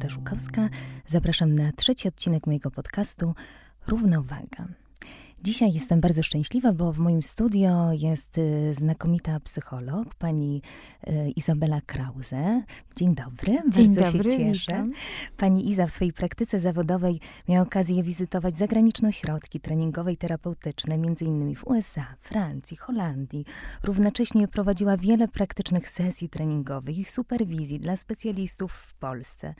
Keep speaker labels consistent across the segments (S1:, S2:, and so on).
S1: Elżbieta Żukowska. Zapraszam na trzeci odcinek mojego podcastu Równowaga. Dzisiaj jestem bardzo szczęśliwa, bo w moim studio jest y, znakomita psycholog, pani y, Izabela Krause. Dzień dobry,
S2: Dzień
S1: bardzo
S2: dobry,
S1: się cieszę.
S2: witam.
S1: Pani Iza w swojej praktyce zawodowej miała okazję wizytować zagraniczne ośrodki treningowe i terapeutyczne, innymi w USA, Francji, Holandii. Równocześnie prowadziła wiele praktycznych sesji treningowych i superwizji dla specjalistów w Polsce.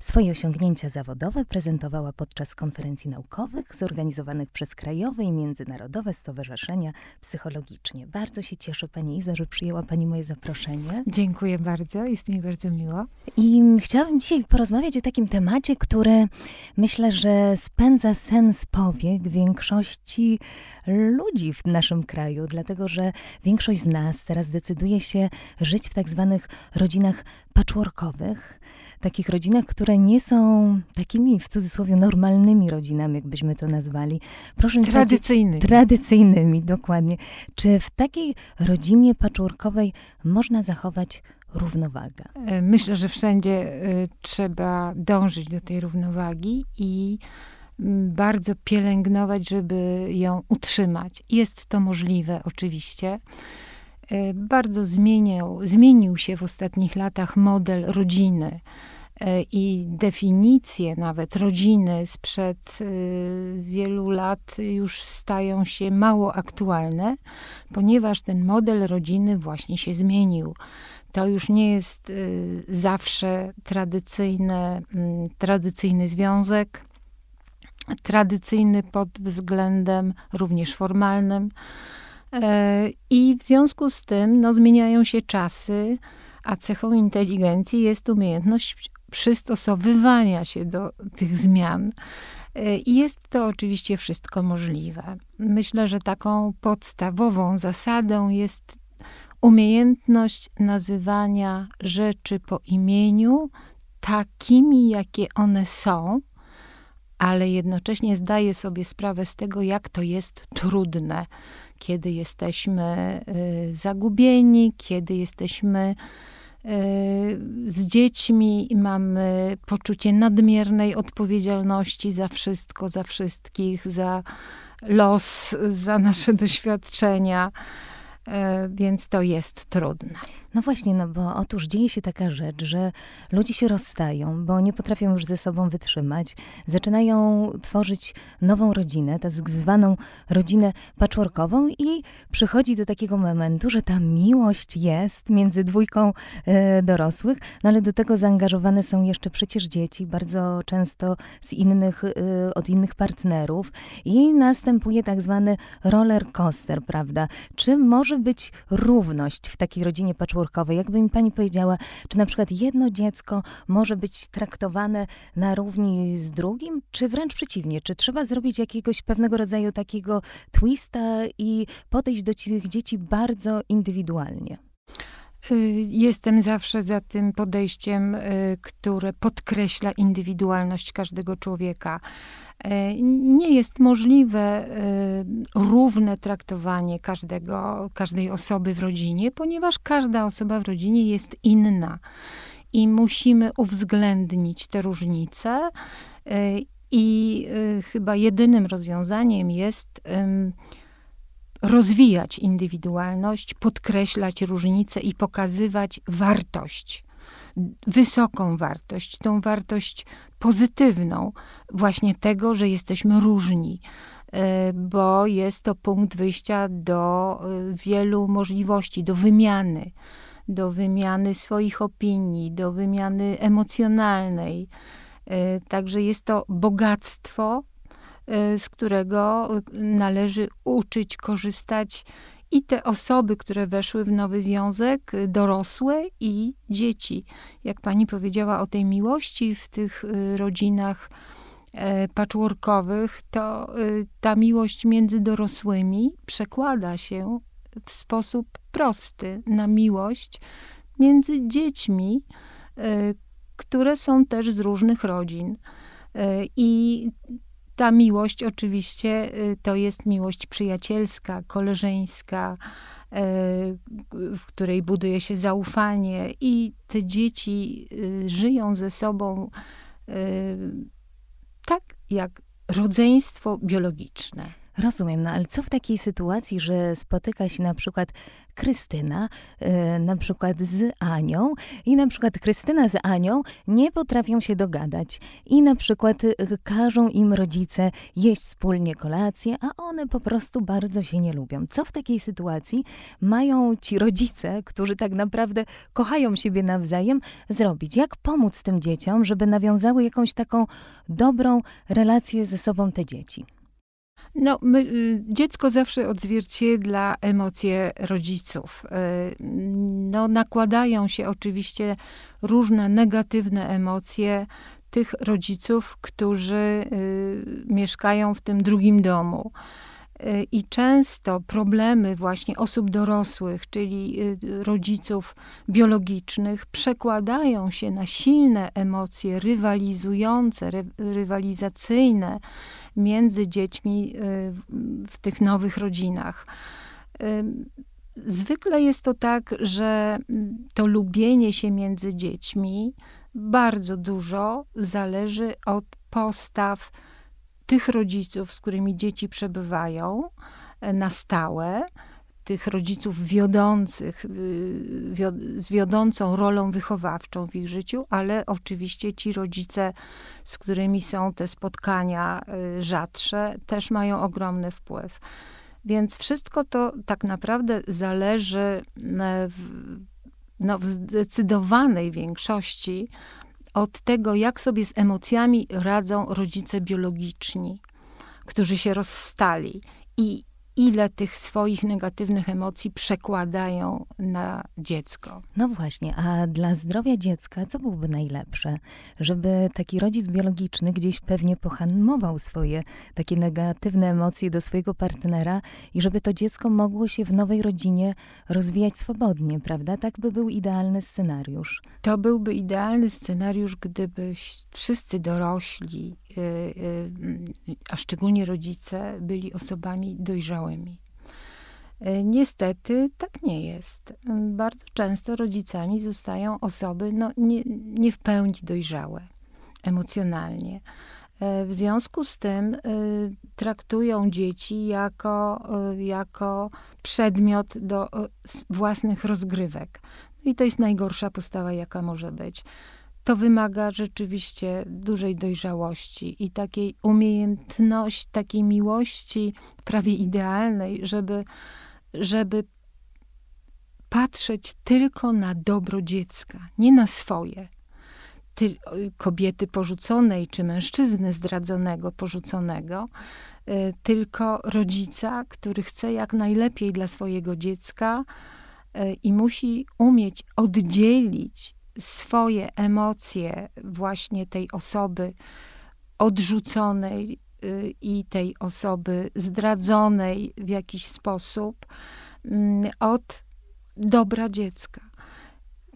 S1: Swoje osiągnięcia zawodowe prezentowała podczas konferencji naukowych zorganizowanych przez krajowe i międzynarodowe stowarzyszenia psychologicznie. Bardzo się cieszę Pani Iza, że przyjęła Pani moje zaproszenie.
S2: Dziękuję bardzo, jest mi bardzo miło.
S1: I chciałabym dzisiaj porozmawiać o takim temacie, który myślę, że spędza sens powiek większości ludzi w naszym kraju, dlatego że większość z nas teraz decyduje się żyć w tak zwanych rodzinach patchworkowych, takich rodzinach, które nie są takimi w cudzysłowie normalnymi rodzinami, jakbyśmy to nazwali. Proszę mi powiedzieć,
S2: Tradycyjny.
S1: tradycyjnymi, dokładnie. Czy w takiej rodzinie patchworkowej można zachować równowagę?
S2: E, Myślę, że wszędzie e, trzeba dążyć do tej równowagi i mm, bardzo pielęgnować, żeby ją utrzymać. Jest to możliwe, oczywiście. E, Bardzo zmieniał, zmienił się w ostatnich latach model rodziny e, i definicje nawet rodziny sprzed e, wielu lat już stają się mało aktualne, ponieważ ten model rodziny właśnie się zmienił. To już nie jest y, zawsze tradycyjne, mm, tradycyjny związek, tradycyjny pod względem również formalnym. E, I w związku z tym no, zmieniają się czasy, a cechą inteligencji jest umiejętność przystosowywania się do tych zmian. E, I jest to oczywiście wszystko możliwe. Myślę, że taką podstawową zasadą jest umiejętność nazywania rzeczy po imieniu, takimi, jakie one są, ale jednocześnie zdaję sobie sprawę z tego, jak to jest trudne, kiedy jesteśmy y, zagubieni, kiedy jesteśmy y, z dziećmi i mamy poczucie nadmiernej odpowiedzialności za wszystko, za wszystkich, za los, za nasze doświadczenia. E, Więc to jest trudne.
S1: No właśnie, no bo otóż dzieje się taka rzecz, że ludzie się rozstają, bo nie potrafią już ze sobą wytrzymać, zaczynają tworzyć nową rodzinę, tak zwaną rodzinę patchworkową i przychodzi do takiego momentu, że ta miłość jest między dwójką e, dorosłych, no ale do tego zaangażowane są jeszcze przecież dzieci, bardzo często z innych, e, od innych partnerów i następuje tak zwany roller coaster, prawda? Czy może być równość w takiej rodzinie patchworkowej? Jakby mi pani powiedziała, czy na przykład jedno dziecko może być traktowane na równi z drugim, czy wręcz przeciwnie? Czy trzeba zrobić jakiegoś pewnego rodzaju takiego twista i podejść do tych dzieci bardzo indywidualnie?
S2: Y, Jestem zawsze za tym podejściem, y, które podkreśla indywidualność każdego człowieka. E, Nie jest możliwe y, równe traktowanie każdego, każdej osoby w rodzinie, ponieważ każda osoba w rodzinie jest inna i musimy uwzględnić te różnice. Y, I y, chyba jedynym rozwiązaniem jest rozwijać indywidualność, podkreślać różnice i pokazywać wartość, wysoką wartość, tą wartość pozytywną, właśnie tego, że jesteśmy różni, e, bo jest to punkt wyjścia do e, wielu możliwości, do wymiany, do wymiany swoich opinii, do wymiany emocjonalnej. E, Także jest to bogactwo, z którego e, należy uczyć, korzystać i te osoby, które weszły w nowy związek, e, dorosłe i dzieci. Jak pani powiedziała o tej miłości w tych rodzinach e, patchworkowych, to ta miłość między dorosłymi przekłada się w sposób prosty na miłość między dziećmi, które są też z różnych rodzin. I ta miłość oczywiście y, to jest miłość przyjacielska, koleżeńska, w której buduje się zaufanie i te dzieci żyją ze sobą tak jak rodzeństwo biologiczne.
S1: Rozumiem, no ale co w takiej sytuacji, że spotyka się na przykład Krystyna, yy, na przykład z Anią i na przykład Krystyna z Anią nie potrafią się dogadać i na przykład yy, każą im rodzice jeść wspólnie kolację, a one po prostu bardzo się nie lubią. Co w takiej sytuacji mają ci rodzice, którzy tak naprawdę kochają siebie nawzajem, zrobić? Jak pomóc tym dzieciom, żeby nawiązały jakąś taką dobrą relację ze sobą te dzieci?
S2: No, my, y, dziecko zawsze odzwierciedla emocje rodziców. Y, no, nakładają się oczywiście różne negatywne emocje tych rodziców, którzy y, mieszkają w tym drugim domu. I często problemy właśnie osób dorosłych, czyli rodziców biologicznych, przekładają się na silne emocje rywalizujące, rywalizacyjne między dziećmi y, w tych nowych rodzinach. Y, zwykle jest to tak, że to lubienie się między dziećmi bardzo dużo zależy od postaw tych rodziców, z którymi dzieci przebywają e, na stałe, tych rodziców wiodących, y, z wiodącą rolą wychowawczą w ich życiu, ale oczywiście ci rodzice, z którymi są te spotkania y, rzadsze, też mają ogromny wpływ. Więc wszystko to tak naprawdę zależy e, w, no, w zdecydowanej większości od tego, jak sobie z emocjami radzą rodzice biologiczni, którzy się rozstali. I ile tych swoich negatywnych emocji przekładają na dziecko.
S1: No właśnie, a dla zdrowia dziecka co byłoby najlepsze? Żeby taki rodzic biologiczny gdzieś pewnie pohamował swoje takie negatywne emocje do swojego partnera i żeby to dziecko mogło się w nowej rodzinie rozwijać swobodnie, prawda? Tak by był idealny scenariusz.
S2: To byłby idealny scenariusz, gdyby wszyscy dorośli a szczególnie rodzice, byli osobami dojrzałymi. Y, niestety tak nie jest. Bardzo często rodzicami zostają osoby no, nie, nie w pełni dojrzałe emocjonalnie. W związku z tym traktują dzieci jako, jako przedmiot do własnych rozgrywek. No I to jest najgorsza postawa, jaka może być to wymaga rzeczywiście dużej dojrzałości i takiej umiejętności, takiej miłości prawie idealnej, żeby, żeby patrzeć tylko na dobro dziecka, nie na swoje. Ty, kobiety porzuconej, czy mężczyzny zdradzonego, porzuconego, y, tylko rodzica, który chce jak najlepiej dla swojego dziecka y, i musi umieć oddzielić swoje emocje właśnie tej osoby odrzuconej y, i tej osoby zdradzonej w jakiś sposób mm, od dobra dziecka.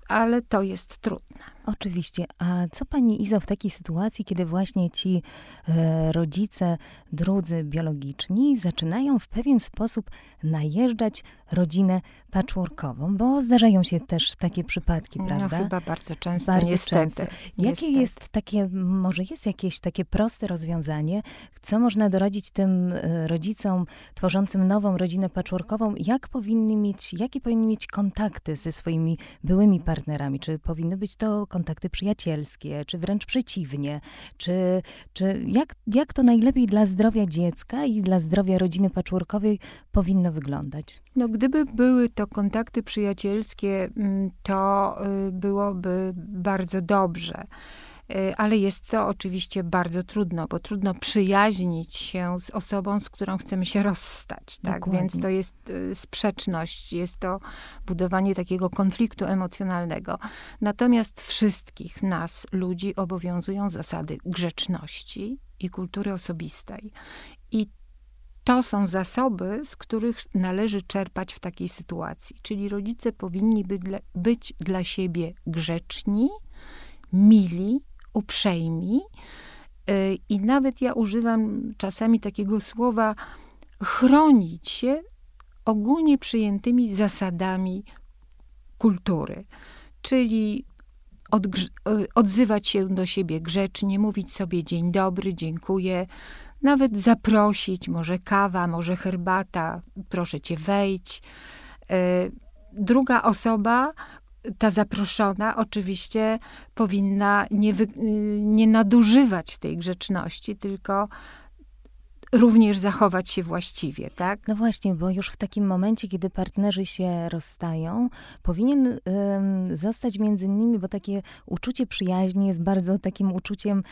S2: Ale to jest trudne.
S1: Oczywiście. A co pani Izo w takiej sytuacji, kiedy właśnie ci e, rodzice, drudzy biologiczni zaczynają w pewien sposób najeżdżać rodzinę patchworkową, bo zdarzają się też takie przypadki, no, prawda?
S2: No chyba bardzo często, bardzo niestety. Często.
S1: Jakie niestety. jest takie, może jest jakieś takie proste rozwiązanie, co można doradzić tym e, rodzicom tworzącym nową rodzinę patchworkową, jak powinni mieć, jakie powinni mieć kontakty ze swoimi byłymi partnerami? Czy powinny być to kontakty przyjacielskie, czy wręcz przeciwnie? Czy, czy jak, jak to najlepiej dla zdrowia dziecka i dla zdrowia rodziny patchworkowej powinno wyglądać?
S2: No, gdyby były to kontakty przyjacielskie, mm, to y, byłoby bardzo dobrze. Y, ale jest to oczywiście bardzo trudno, bo trudno przyjaźnić się z osobą, z którą chcemy się rozstać. Tak? Więc to jest y, sprzeczność, jest to budowanie takiego konfliktu emocjonalnego. Natomiast wszystkich nas, ludzi, obowiązują zasady grzeczności i kultury osobistej. I to są zasoby, z których należy czerpać w takiej sytuacji. Czyli rodzice powinni być dla, być dla siebie grzeczni, mili, uprzejmi. Y, I nawet ja używam czasami takiego słowa chronić się ogólnie przyjętymi zasadami kultury, czyli odzywać się do siebie grzecznie, mówić sobie dzień dobry, dziękuję, nawet zaprosić, może kawa, może herbata, proszę cię wejdź. E, druga osoba, ta zaproszona, oczywiście powinna nie, wy, nie nadużywać tej grzeczności, tylko również zachować się właściwie, tak?
S1: No właśnie, bo już w takim momencie, kiedy partnerzy się rozstają, powinien zostać między nimi, bo takie uczucie przyjaźni jest bardzo takim uczuciem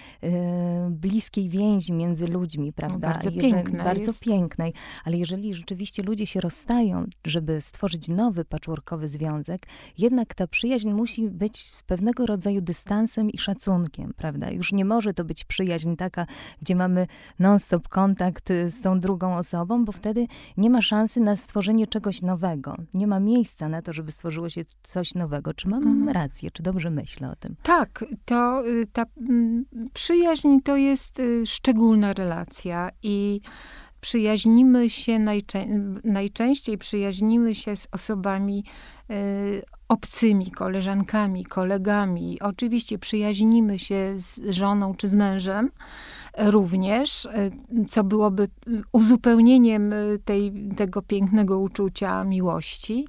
S1: bliskiej więzi między ludźmi, prawda?
S2: No, bardzo pięknej.
S1: Bardzo jest. pięknej. Ale jeżeli rzeczywiście ludzie się rozstają, żeby stworzyć nowy patchworkowy związek, jednak ta przyjaźń musi być z pewnego rodzaju dystansem i szacunkiem, prawda? Już nie może to być przyjaźń taka, gdzie mamy non-stop kontakt, kontakt y, z tą drugą osobą, bo wtedy nie ma szansy na stworzenie czegoś nowego. Nie ma miejsca na to, żeby stworzyło się coś nowego. Czy mam mhm. rację? Czy dobrze myślę o tym?
S2: Tak, to y, ta mm, przyjaźń to jest y, szczególna relacja i przyjaźnimy się najczę najczęściej przyjaźnimy się z osobami y, obcymi, koleżankami, kolegami. Oczywiście przyjaźnimy się z żoną czy z mężem, również, e, co byłoby uzupełnieniem e, tej, tego pięknego uczucia miłości.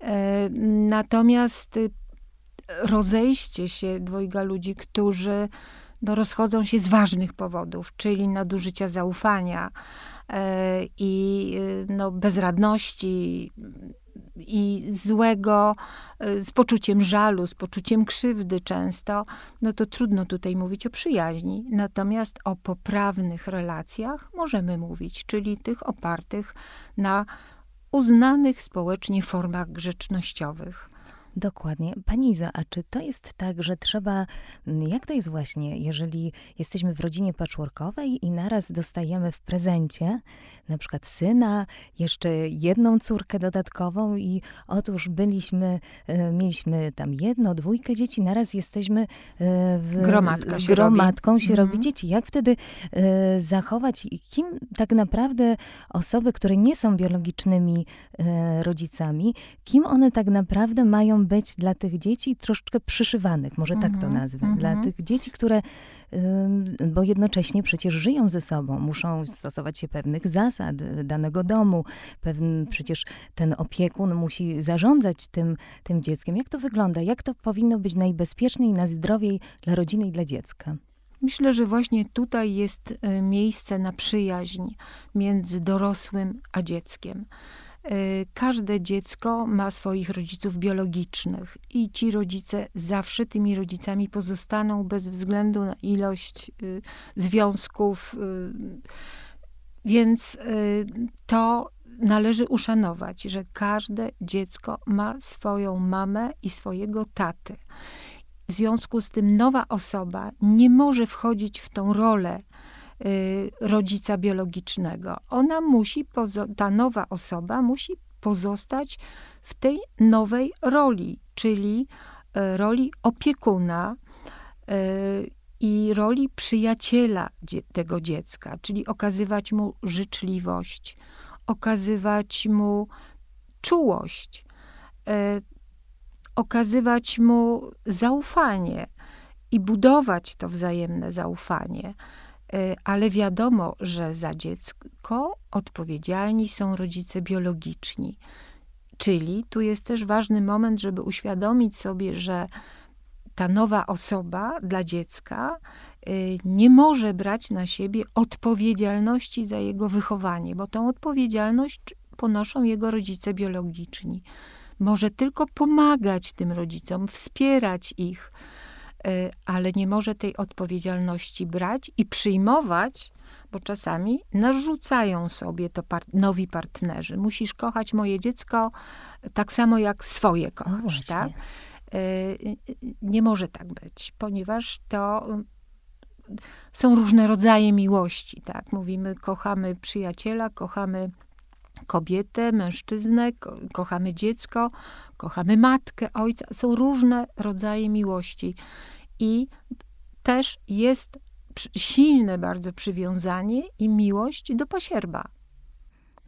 S2: E, natomiast rozejście się dwojga ludzi, którzy no, rozchodzą się z ważnych powodów, czyli nadużycia zaufania i no, bezradności, i złego, y, z poczuciem żalu, z poczuciem krzywdy często, no to trudno tutaj mówić o przyjaźni. Natomiast o poprawnych relacjach możemy mówić, czyli tych opartych na uznanych społecznie formach grzecznościowych.
S1: Dokładnie. Pani Iza, a czy to jest tak, że trzeba, mm, jak to jest właśnie, jeżeli jesteśmy w rodzinie patchworkowej i naraz dostajemy w prezencie na przykład syna, jeszcze jedną córkę dodatkową i otóż byliśmy, e, mieliśmy tam jedno, dwójkę dzieci, naraz jesteśmy e,
S2: w, Gromadka się
S1: gromadką
S2: robi.
S1: się mhm. robi dzieci. Jak wtedy e, zachować, kim tak naprawdę osoby, które nie są biologicznymi rodzicami, kim one tak naprawdę mają być dla tych dzieci troszeczkę przyszywanych, może tak to mhm, nazwę. Dla mhm. tych dzieci, które, bo jednocześnie przecież żyją ze sobą, muszą stosować się pewnych zasad danego domu, pewien, przecież ten opiekun musi zarządzać tym, tym dzieckiem. Jak to wygląda? Jak to powinno być najbezpieczniej, najzdrowiej dla rodziny i dla dziecka?
S2: Myślę, że właśnie tutaj jest e, miejsce na przyjaźń między dorosłym a dzieckiem. Y, każde dziecko ma swoich rodziców biologicznych i ci rodzice zawsze tymi rodzicami pozostaną bez względu na ilość y, związków. Y, więc to należy uszanować, że każde dziecko ma swoją mamę i swojego tatę. W związku z tym nowa osoba nie może wchodzić w tą rolę rodzica biologicznego. Ona musi, ta nowa osoba musi pozostać w tej nowej roli, czyli y, roli opiekuna y, i roli przyjaciela tego dziecka, czyli okazywać mu życzliwość, okazywać mu czułość, okazywać mu zaufanie i budować to wzajemne zaufanie. E, ale wiadomo, że za dziecko odpowiedzialni są rodzice biologiczni. Czyli tu jest też ważny moment, żeby uświadomić sobie, że ta nowa osoba dla dziecka e, nie może brać na siebie odpowiedzialności za jego wychowanie, bo tą odpowiedzialność ponoszą jego rodzice biologiczni. Może tylko pomagać tym rodzicom, wspierać ich, ale nie może tej odpowiedzialności brać i przyjmować, bo czasami narzucają sobie to par nowi partnerzy. Musisz kochać moje dziecko tak samo jak swoje kochasz, tak? E, nie może tak być, ponieważ to są różne rodzaje miłości, tak? Mówimy, kochamy przyjaciela, kochamy kobietę, mężczyznę, ko kochamy dziecko, kochamy matkę, ojca. Są różne rodzaje miłości i też jest silne bardzo przywiązanie i miłość do pasierba.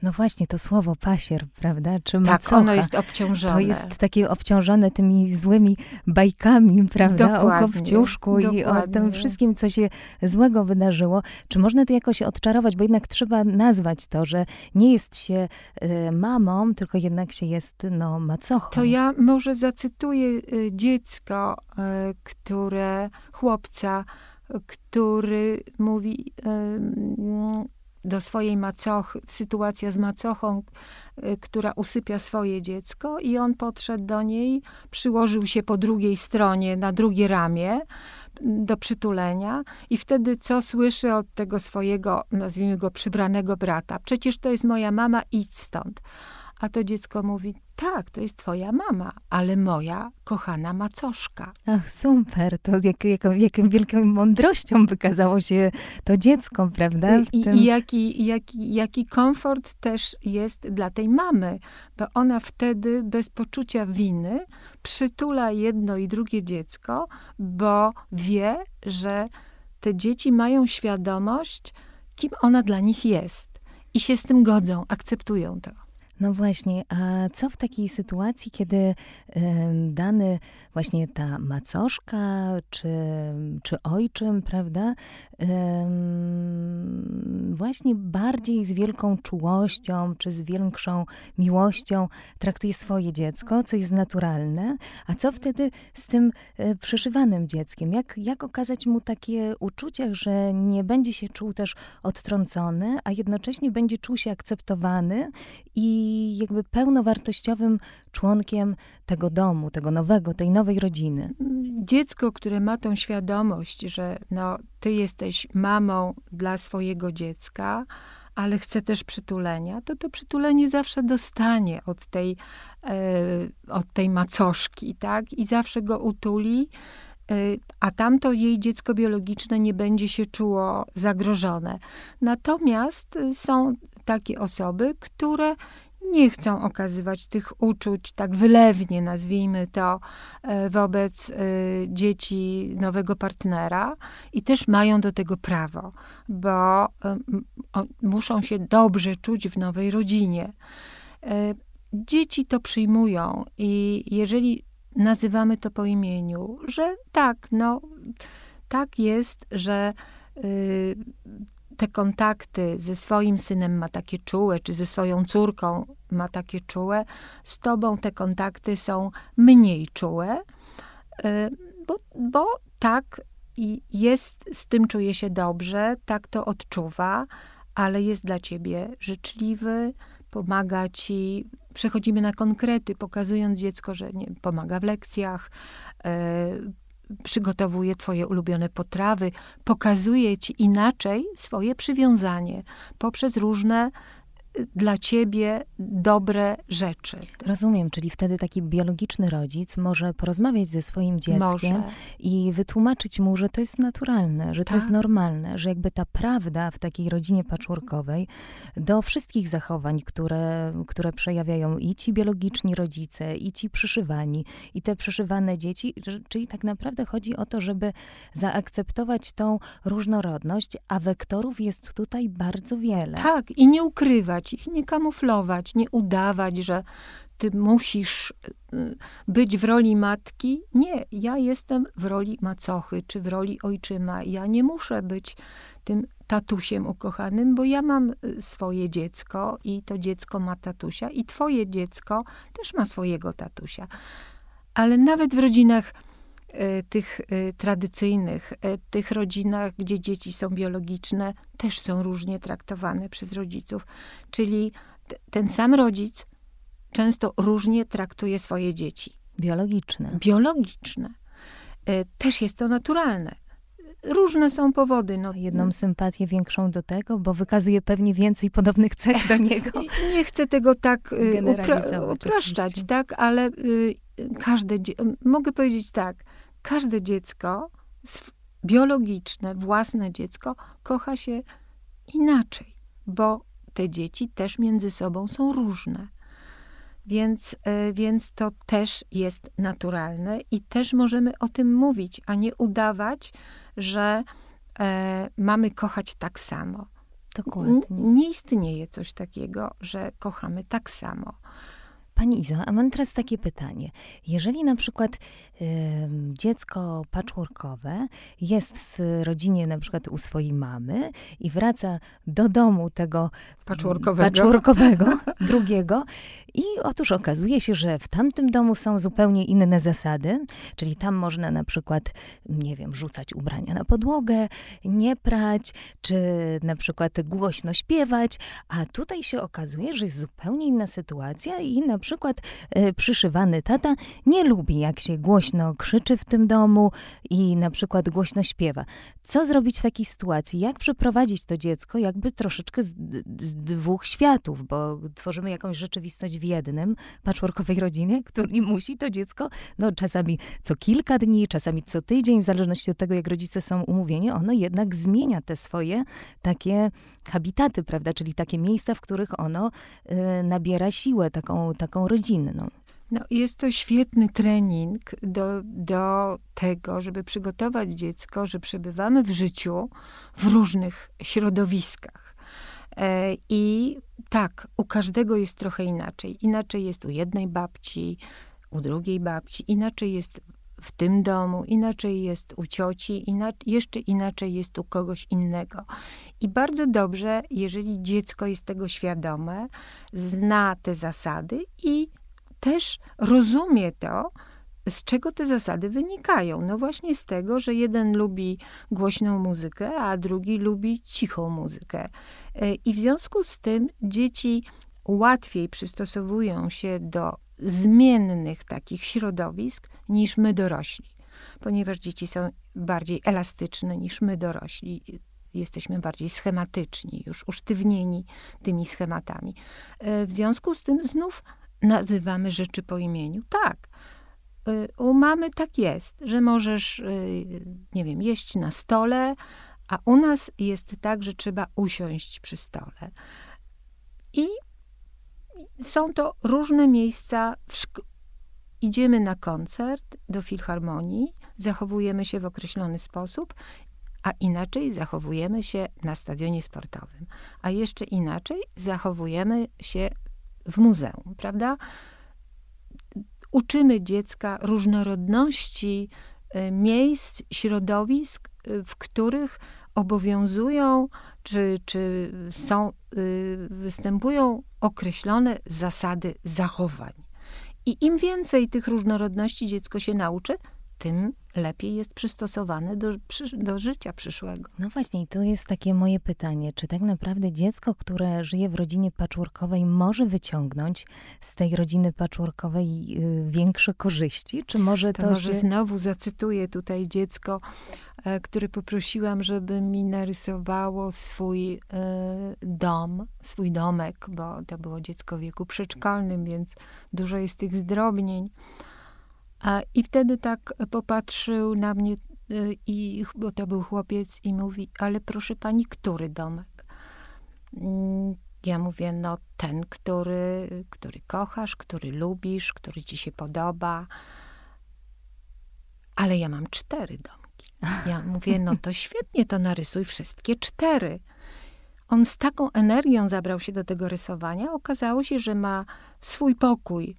S1: No właśnie, to słowo pasier, prawda? Czy
S2: tak, ono jest obciążone.
S1: To jest takie obciążone tymi złymi bajkami, prawda? Dokładnie, o Kopciuszku dokładnie. i o tym wszystkim, co się złego wydarzyło. Czy można to jakoś odczarować? Bo jednak trzeba nazwać to, że nie jest się y, mamą, tylko jednak się jest no, macochą.
S2: To ja może zacytuję y, dziecko, y, które, chłopca, który mówi do swojej macochy, sytuacja z macochą, y, która usypia swoje dziecko i on podszedł do niej, przyłożył się po drugiej stronie, na drugie ramię mm, do przytulenia i wtedy co słyszy od tego swojego, nazwijmy go, przybranego brata? Przecież to jest moja mama, idź stąd. A to dziecko mówi, tak, to jest twoja mama, ale moja kochana macoszka.
S1: Ach, super, to jak, jak, jaką wielką mądrością wykazało się to dziecko, prawda?
S2: I, tym... i jaki, jaki, jaki komfort też jest dla tej mamy, bo ona wtedy bez poczucia winy przytula jedno i drugie dziecko, bo wie, że te dzieci mają świadomość, kim ona dla nich jest. I się z tym godzą, akceptują to.
S1: No właśnie, a co w takiej sytuacji, kiedy dany właśnie ta macoszka czy, czy ojczym, prawda, właśnie bardziej z wielką czułością czy z większą miłością traktuje swoje dziecko, co jest naturalne, a co wtedy z tym e, przeszywanym dzieckiem? Jak, jak okazać mu takie uczucie, że nie będzie się czuł też odtrącony, a jednocześnie będzie czuł się akceptowany i jakby pełnowartościowym członkiem tego domu, tego nowego, tej nowej rodziny.
S2: Dziecko, które ma tą świadomość, że no, ty jesteś mamą dla swojego dziecka, ale chce też przytulenia, to to przytulenie zawsze dostanie od tej, e, od tej macoszki, tak? I zawsze go utuli, e, a tamto jej dziecko biologiczne nie będzie się czuło zagrożone. Natomiast są takie osoby, które nie chcą okazywać tych uczuć tak wylewnie, nazwijmy to, e, wobec e, dzieci nowego partnera i też mają do tego prawo, bo e, muszą się dobrze czuć w nowej rodzinie. Dzieci to przyjmują i jeżeli nazywamy to po imieniu, że tak, no, tak jest, że te kontakty ze swoim synem ma takie czułe, czy ze swoją córką ma takie czułe, z tobą te kontakty są mniej czułe, y, bo, bo tak jest, z tym czuje się dobrze, tak to odczuwa, ale jest dla ciebie życzliwy, pomaga ci. Przechodzimy na konkrety, pokazując dziecko, że nie, pomaga w lekcjach, y, przygotowuje Twoje ulubione potrawy, pokazuje Ci inaczej swoje przywiązanie poprzez różne dla ciebie dobre rzeczy.
S1: Rozumiem, czyli wtedy taki biologiczny rodzic może porozmawiać ze swoim dzieckiem może. i wytłumaczyć mu, że to jest naturalne, że tak. to jest tak. normalne, że jakby ta prawda w takiej rodzinie patchworkowej do wszystkich zachowań, które, które przejawiają i ci biologiczni rodzice, i ci przyszywani, i te przyszywane dzieci, czyli tak naprawdę chodzi o to, żeby zaakceptować tą różnorodność, a wektorów jest tutaj bardzo wiele.
S2: Tak, i nie ukrywać ich, nie kamuflować, nie udawać, że ty musisz y, być w roli matki. Nie, ja jestem w roli macochy, czy w roli ojczyma. Ja nie muszę być tym tatusiem ukochanym, bo ja mam y, swoje dziecko i to dziecko ma tatusia i twoje dziecko też ma swojego tatusia. Ale nawet w rodzinach tych tradycyjnych, tych rodzinach, gdzie dzieci są biologiczne, też są różnie traktowane przez rodziców. Czyli ten sam rodzic często różnie traktuje swoje dzieci.
S1: Biologiczne.
S2: Biologiczne. E, też jest to naturalne. Różne są powody. No.
S1: Jedną sympatię większą do tego, bo wykazuje pewnie więcej podobnych cech do niego.
S2: Nie chcę tego tak upra- upraszczać, tak, ale y, każde, mogę powiedzieć tak, każde dziecko biologiczne, własne dziecko kocha się inaczej, bo te dzieci też między sobą są różne. Więc, e, więc to też jest naturalne i też możemy o tym mówić, a nie udawać, że e, mamy kochać tak samo.
S1: Dokładnie.
S2: nie istnieje coś takiego, że kochamy tak samo.
S1: Pani Izo, a mam teraz takie pytanie. Jeżeli na przykład y, dziecko patchworkowe jest w rodzinie na przykład u swojej mamy i wraca do domu tego
S2: patchworkowego,
S1: patchworkowego drugiego i otóż okazuje się, że w tamtym domu są zupełnie inne zasady, czyli tam można na przykład, nie wiem, rzucać ubrania na podłogę, nie prać, czy na przykład głośno śpiewać, a tutaj się okazuje, że jest zupełnie inna sytuacja i na przykład e, przyszywany tata nie lubi, jak się głośno krzyczy w tym domu i na przykład głośno śpiewa. Co zrobić w takiej sytuacji? Jak przeprowadzić to dziecko jakby troszeczkę z, z dwóch światów, bo tworzymy jakąś rzeczywistość w jednym, patchworkowej rodzinie, który musi to dziecko, no czasami co kilka dni, czasami co tydzień, w zależności od tego, jak rodzice są umówieni, ono jednak zmienia te swoje takie habitaty, prawda, czyli takie miejsca, w których ono y, nabiera siłę, taką, taką rodzinną.
S2: No, jest to świetny trening do, do tego, żeby przygotować dziecko, że przebywamy w życiu w różnych środowiskach. E, I tak, u każdego jest trochę inaczej. Inaczej jest u jednej babci, u drugiej babci, inaczej jest w tym domu, inaczej jest u cioci, jeszcze inaczej jest u kogoś innego. I bardzo dobrze, jeżeli dziecko jest tego świadome, zna te zasady i też rozumie to, z czego te zasady wynikają? No właśnie z tego, że jeden lubi głośną muzykę, a drugi lubi cichą muzykę. E, I w związku z tym dzieci łatwiej przystosowują się do zmiennych takich środowisk niż my dorośli, ponieważ dzieci są bardziej elastyczne niż my dorośli. Jesteśmy bardziej schematyczni, już usztywnieni tymi schematami. E, w związku z tym znów nazywamy rzeczy po imieniu. Tak, y, u mamy tak jest, że możesz, y, nie wiem, jeść na stole, a u nas jest tak, że trzeba usiąść przy stole. I są to różne miejsca. Idziemy na koncert do filharmonii, zachowujemy się w określony sposób, a inaczej zachowujemy się na stadionie sportowym, a jeszcze inaczej zachowujemy się w muzeum, prawda? Uczymy dziecka różnorodności e, miejsc, środowisk, e, w których obowiązują, czy, czy są, e, występują określone zasady zachowań. I im więcej tych różnorodności dziecko się nauczy, tym lepiej jest przystosowane do, do życia przyszłego.
S1: No właśnie, i tu jest takie moje pytanie, czy tak naprawdę dziecko, które żyje w rodzinie patchworkowej, może wyciągnąć z tej rodziny patchworkowej y, większe korzyści, czy może to,
S2: to może
S1: się...
S2: znowu zacytuję tutaj dziecko, e, które poprosiłam, żeby mi narysowało swój e, dom, swój domek, bo to było dziecko w wieku przedszkolnym, więc dużo jest tych zdrobnień. A, I wtedy tak popatrzył na mnie, y, i, bo to był chłopiec, i mówi: Ale proszę pani, który domek? Mm, ja mówię: No, ten, który, który kochasz, który lubisz, który ci się podoba. Ale ja mam cztery domki. Ja mówię: No to świetnie, to narysuj wszystkie cztery. On z taką energią zabrał się do tego rysowania. Okazało się, że ma swój pokój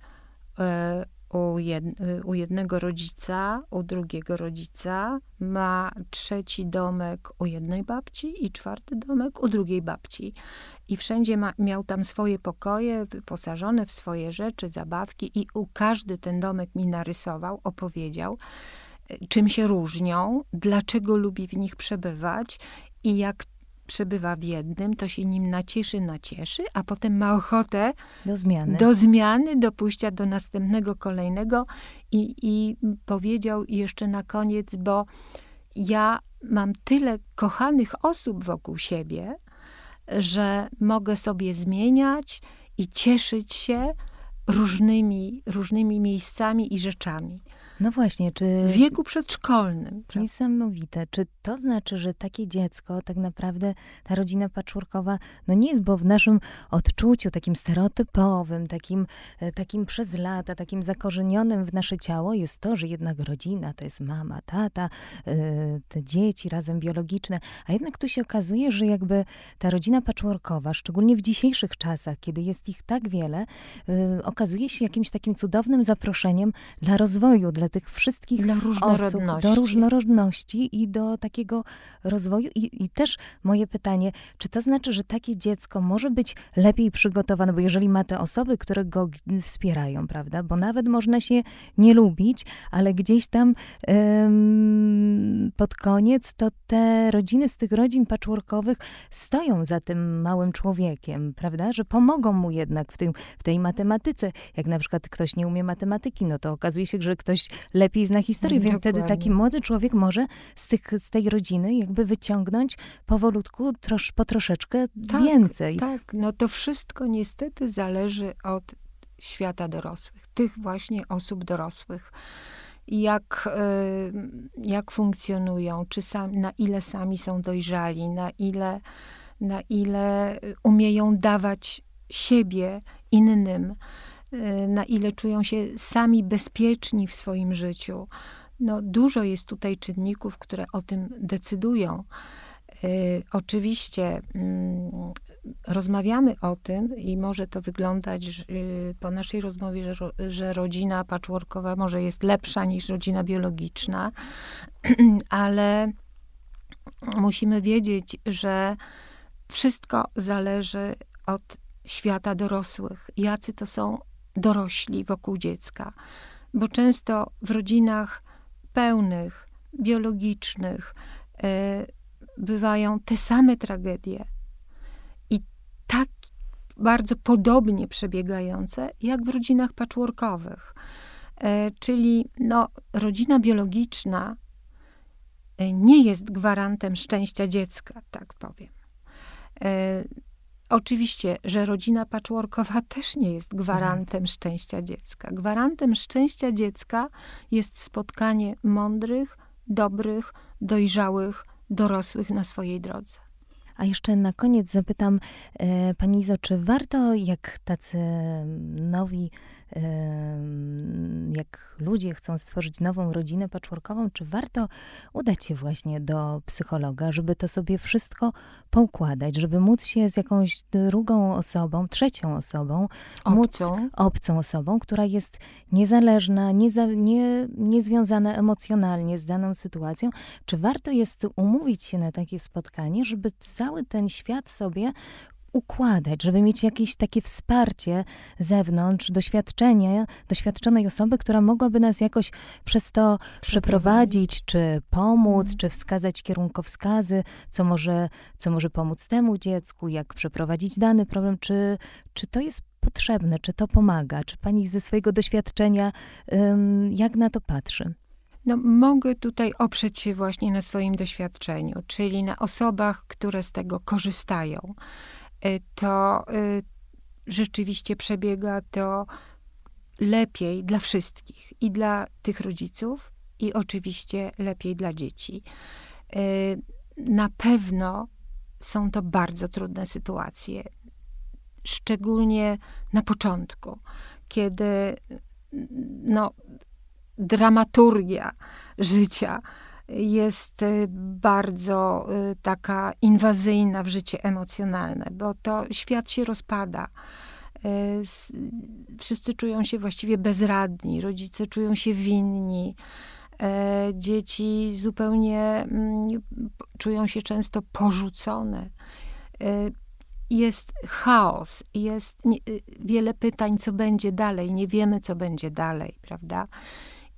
S2: e, u, jed, u jednego rodzica, u drugiego rodzica, ma trzeci domek u jednej babci i czwarty domek u drugiej babci. I wszędzie ma, miał tam swoje pokoje, wyposażone w swoje rzeczy, zabawki, i u każdy ten domek mi narysował, opowiedział, e, czym się różnią, dlaczego lubi w nich przebywać i jak przebywa w jednym, to się nim nacieszy, nacieszy, a potem ma ochotę
S1: do zmiany,
S2: do, zmiany, do pójścia do następnego, kolejnego. I, I powiedział jeszcze na koniec, bo ja mam tyle kochanych osób wokół siebie, że mogę sobie zmieniać i cieszyć się różnymi, różnymi miejscami i rzeczami.
S1: No właśnie, czy...
S2: W wieku przedszkolnym.
S1: Niesamowite. Czy to znaczy, że takie dziecko, tak naprawdę ta rodzina patchworkowa, no nie jest, bo w naszym odczuciu takim stereotypowym, takim, e, takim przez lata, takim zakorzenionym w nasze ciało jest to, że jednak rodzina to jest mama, tata, e, te dzieci razem biologiczne, a jednak tu się okazuje, że jakby ta rodzina patchworkowa, szczególnie w dzisiejszych czasach, kiedy jest ich tak wiele, e, okazuje się jakimś takim cudownym zaproszeniem dla rozwoju, dla tych wszystkich
S2: dla
S1: osób, do różnorodności i do takiego rozwoju. I, I też moje pytanie, czy to znaczy, że takie dziecko może być lepiej przygotowane, bo jeżeli ma te osoby, które go wspierają, prawda, bo nawet można się nie lubić, ale gdzieś tam ym, pod koniec to te rodziny z tych rodzin patchworkowych stoją za tym małym człowiekiem, prawda, że pomogą mu jednak w, tym, w tej matematyce. Jak na przykład ktoś nie umie matematyki, no to okazuje się, że ktoś lepiej zna historię, więc wtedy taki młody człowiek może z, tych, z tej rodziny jakby wyciągnąć powolutku trosz, po troszeczkę
S2: tak,
S1: więcej.
S2: Tak, no to wszystko niestety zależy od świata dorosłych, tych właśnie osób dorosłych. Jak, jak funkcjonują, czy sam, na ile sami są dojrzali, na ile, na ile umieją dawać siebie innym Y, na ile czują się sami bezpieczni w swoim życiu. No, dużo jest tutaj czynników, które o tym decydują. Y, oczywiście mm, rozmawiamy o tym i może to wyglądać y, po naszej rozmowie, że, że rodzina patchworkowa może jest lepsza niż rodzina biologiczna, ale musimy wiedzieć, że wszystko zależy od świata dorosłych. Jacy to są dorośli wokół dziecka. Bo często w rodzinach pełnych, biologicznych e, bywają te same tragedie i tak bardzo podobnie przebiegające, jak w rodzinach patchworkowych. E, czyli no, rodzina biologiczna e, nie jest gwarantem szczęścia dziecka, tak powiem. Oczywiście, że rodzina patchworkowa też nie jest gwarantem szczęścia dziecka. Gwarantem szczęścia dziecka jest spotkanie mądrych, dobrych, dojrzałych, dorosłych na swojej drodze.
S1: A jeszcze na koniec zapytam e, Pani Izo, czy warto, jak tacy nowi, jak ludzie chcą stworzyć nową rodzinę patchworkową, czy warto udać się właśnie do psychologa, żeby to sobie wszystko poukładać, żeby móc się z jakąś drugą osobą, trzecią osobą,
S2: obcą,
S1: móc, obcą osobą, która jest niezależna, nieza, nie, niezwiązana emocjonalnie z daną sytuacją, czy warto jest umówić się na takie spotkanie, żeby cały ten świat sobie układać, żeby mieć jakieś takie wsparcie zewnątrz, doświadczenie, doświadczonej osoby, która mogłaby nas jakoś przez to przeprowadzić, czy pomóc, mm. czy wskazać kierunkowskazy, co może, co może pomóc temu dziecku, jak przeprowadzić dany problem, czy, czy to jest potrzebne, czy to pomaga, czy pani ze swojego doświadczenia, jak na to patrzy?
S2: No, mogę tutaj oprzeć się właśnie na swoim doświadczeniu, czyli na osobach, które z tego korzystają. Y, to y, rzeczywiście przebiega to lepiej dla wszystkich i dla tych rodziców, i oczywiście lepiej dla dzieci. Y, na pewno są to bardzo trudne sytuacje, szczególnie na początku, kiedy no, dramaturgia życia jest y, bardzo y, taka inwazyjna w życie emocjonalne, bo to świat się rozpada. Y, wszyscy czują się właściwie bezradni, rodzice czują się winni. Dzieci zupełnie mm, czują się często porzucone. Jest chaos, jest wiele pytań, co będzie dalej, nie wiemy, co będzie dalej, prawda?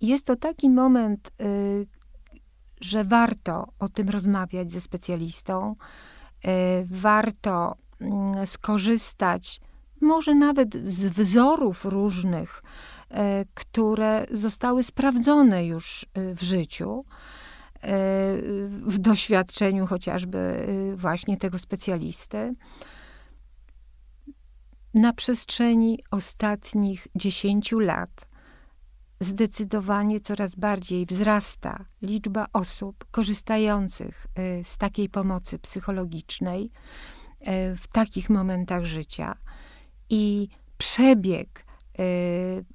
S2: Jest to taki moment, że warto o tym rozmawiać ze specjalistą, y, warto mm, skorzystać może nawet z wzorów różnych, y, które zostały sprawdzone już w życiu, w doświadczeniu chociażby właśnie tego specjalisty. Na przestrzeni ostatnich dziesięciu lat zdecydowanie coraz bardziej wzrasta liczba osób korzystających y, z takiej pomocy psychologicznej y, w takich momentach życia. I przebieg y,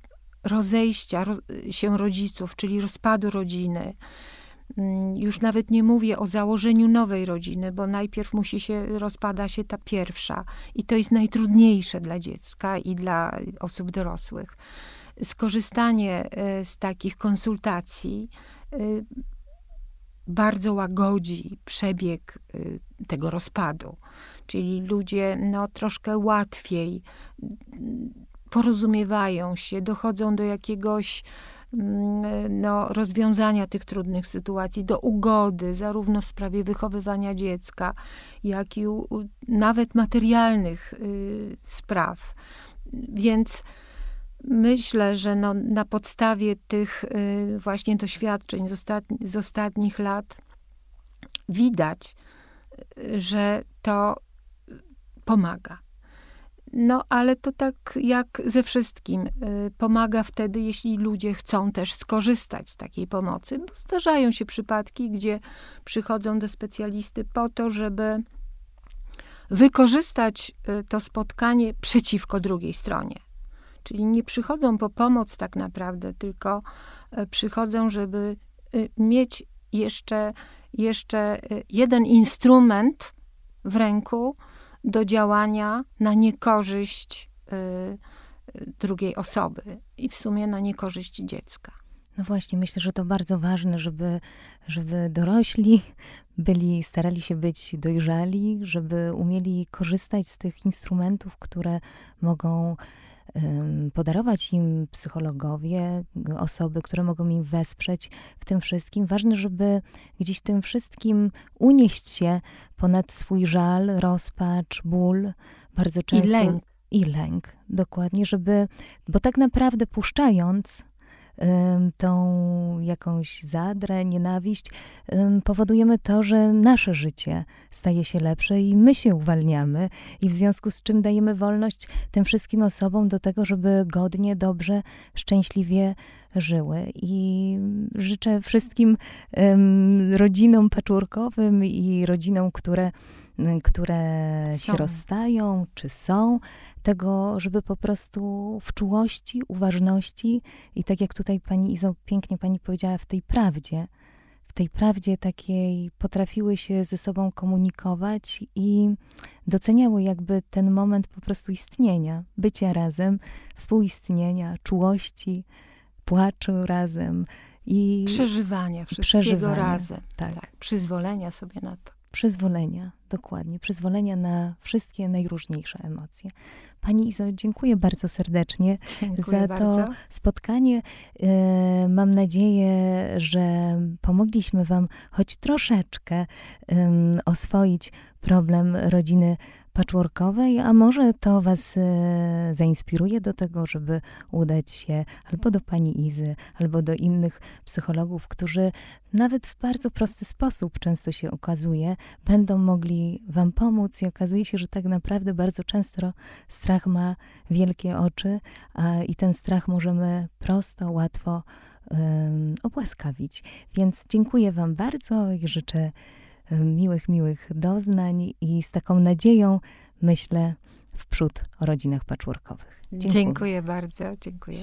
S2: rozejścia się rodziców, czyli rozpadu rodziny, mm, już nawet nie mówię o założeniu nowej rodziny, bo najpierw musi się, rozpada się ta pierwsza i to jest najtrudniejsze dla dziecka i dla osób dorosłych skorzystanie e, z takich konsultacji e, bardzo łagodzi przebieg e, tego rozpadu. Czyli ludzie no, troszkę łatwiej porozumiewają się, dochodzą do jakiegoś mm, no, rozwiązania tych trudnych sytuacji, do ugody, zarówno w sprawie wychowywania dziecka, jak i u, nawet materialnych y, spraw. Więc myślę, że no, na podstawie tych y, właśnie doświadczeń z, ostatni, z ostatnich lat widać, y, że to pomaga. No, ale to tak jak ze wszystkim. Y, pomaga wtedy, jeśli ludzie chcą też skorzystać z takiej pomocy. Bo zdarzają się przypadki, gdzie przychodzą do specjalisty po to, żeby wykorzystać to spotkanie przeciwko drugiej stronie. Czyli nie przychodzą po pomoc tak naprawdę, tylko e, przychodzą, żeby e, mieć jeszcze, jeszcze e, jeden instrument w ręku do działania na niekorzyść drugiej osoby i w sumie na niekorzyść dziecka.
S1: No właśnie, myślę, że to bardzo ważne, żeby, żeby dorośli byli, starali się być dojrzali, żeby umieli korzystać z tych instrumentów, które mogą podarować im psychologowie, osoby, które mogą im wesprzeć w tym wszystkim. Ważne, żeby gdzieś tym wszystkim unieść się ponad swój żal, rozpacz, ból, bardzo często.
S2: I lęk.
S1: I lęk, dokładnie, żeby, bo tak naprawdę puszczając tą jakąś zadrę, nienawiść, powodujemy to, że nasze życie staje się lepsze i my się uwalniamy, i w związku z czym dajemy wolność tym wszystkim osobom do tego, żeby godnie, dobrze, szczęśliwie żyły. I życzę wszystkim rodzinom patchworkowym i rodzinom, które które są. się rozstają, czy są, tego, żeby po prostu w czułości, uważności i tak jak tutaj pani Izo pięknie pani powiedziała, w tej prawdzie, w tej prawdzie takiej potrafiły się ze sobą komunikować i doceniały jakby ten moment po prostu istnienia, bycia razem, współistnienia, czułości, płaczu razem. I
S2: przeżywania wszystkiego przeżywania, razem. Tak. tak. Przyzwolenia sobie na to
S1: przyzwolenia, dokładnie, przyzwolenia na wszystkie najróżniejsze emocje. Pani Izo, dziękuję bardzo serdecznie
S2: dziękuję
S1: za
S2: bardzo.
S1: to spotkanie. E, mam nadzieję, że pomogliśmy Wam choć troszeczkę oswoić problem rodziny patchworkowej, a może to Was e, zainspiruje do tego, żeby udać się albo do pani Izy, albo do innych psychologów, którzy nawet w bardzo prosty sposób, często się okazuje, będą mogli Wam pomóc i okazuje się, że tak naprawdę bardzo często strach ma wielkie oczy a, i ten strach możemy prosto, łatwo um, obłaskawić. Więc dziękuję Wam bardzo i życzę miłych, miłych doznań i z taką nadzieją myślę w przód o rodzinach patchworkowych.
S2: Dziękuję, dziękuję bardzo, dziękuję.